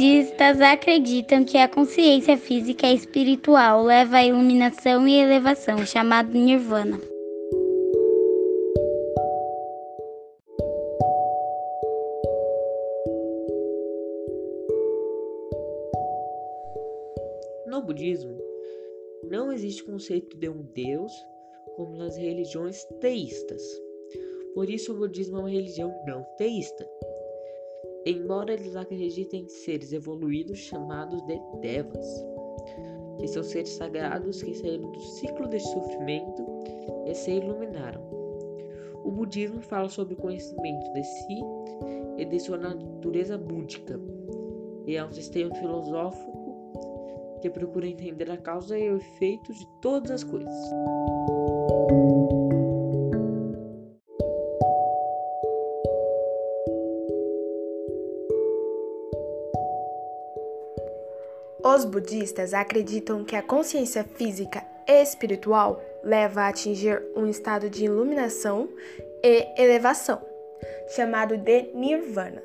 budistas acreditam que a consciência física e espiritual leva à iluminação e elevação, chamado nirvana. No budismo, não existe conceito de um Deus como nas religiões teístas. Por isso, o budismo é uma religião não teísta. Embora eles acreditem em seres evoluídos chamados de Devas, que são seres sagrados que saíram do ciclo de sofrimento e se iluminaram. O budismo fala sobre o conhecimento de si e de sua natureza búdica, e é um sistema filosófico que procura entender a causa e o efeito de todas as coisas. Os budistas acreditam que a consciência física e espiritual leva a atingir um estado de iluminação e elevação, chamado de nirvana.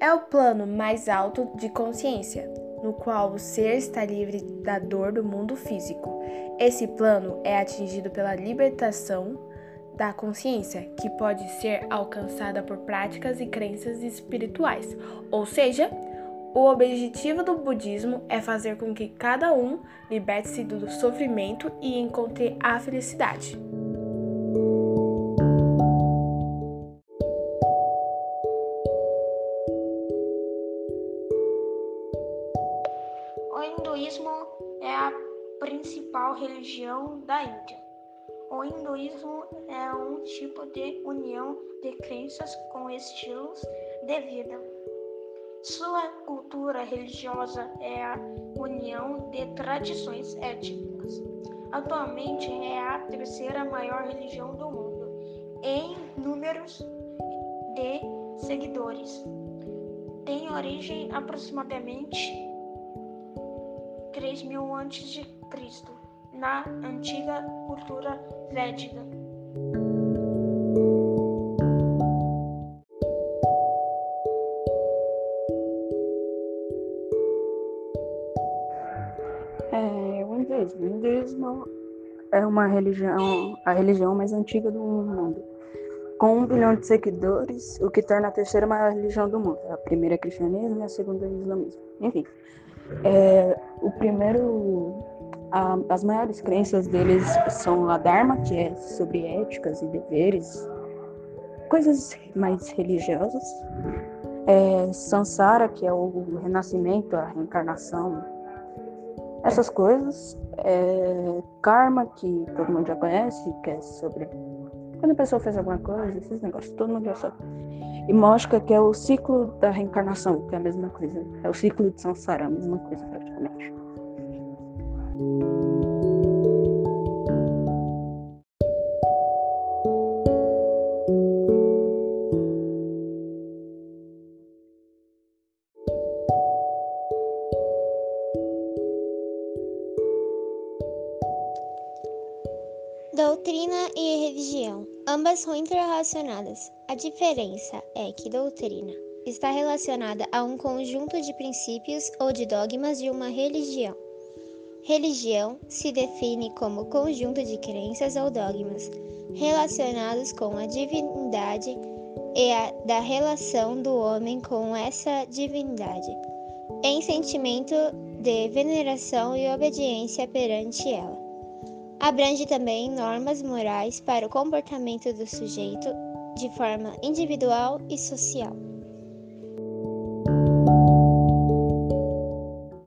É o plano mais alto de consciência, no qual o ser está livre da dor do mundo físico. Esse plano é atingido pela libertação da consciência, que pode ser alcançada por práticas e crenças espirituais. Ou seja, o objetivo do budismo é fazer com que cada um liberte-se do sofrimento e encontre a felicidade. principal religião da Índia. O hinduísmo é um tipo de união de crenças com estilos de vida. Sua cultura religiosa é a união de tradições étnicas. Atualmente é a terceira maior religião do mundo em números de seguidores. Tem origem aproximadamente 3000 a.C Cristo na antiga cultura védica. É, o hinduísmo. O hinduísmo é uma religião, a religião mais antiga do mundo, com um bilhão de seguidores, o que torna a terceira maior religião do mundo. A primeira é cristianismo e a segunda é o islamismo. Enfim, é, o primeiro a, as maiores crenças deles são a Dharma, que é sobre éticas e deveres, coisas mais religiosas. É, Sansara, que é o renascimento, a reencarnação, essas coisas. É, karma, que todo mundo já conhece, que é sobre quando a pessoa fez alguma coisa, esses negócios, todo mundo já sabe. E Moshka, que é o ciclo da reencarnação, que é a mesma coisa. É o ciclo de Sansara, a mesma coisa praticamente. Doutrina e religião. Ambas são interrelacionadas. A diferença é que doutrina está relacionada a um conjunto de princípios ou de dogmas de uma religião. Religião se define como conjunto de crenças ou dogmas relacionados com a divindade e a da relação do homem com essa divindade, em sentimento de veneração e obediência perante ela. Abrange também normas morais para o comportamento do sujeito de forma individual e social.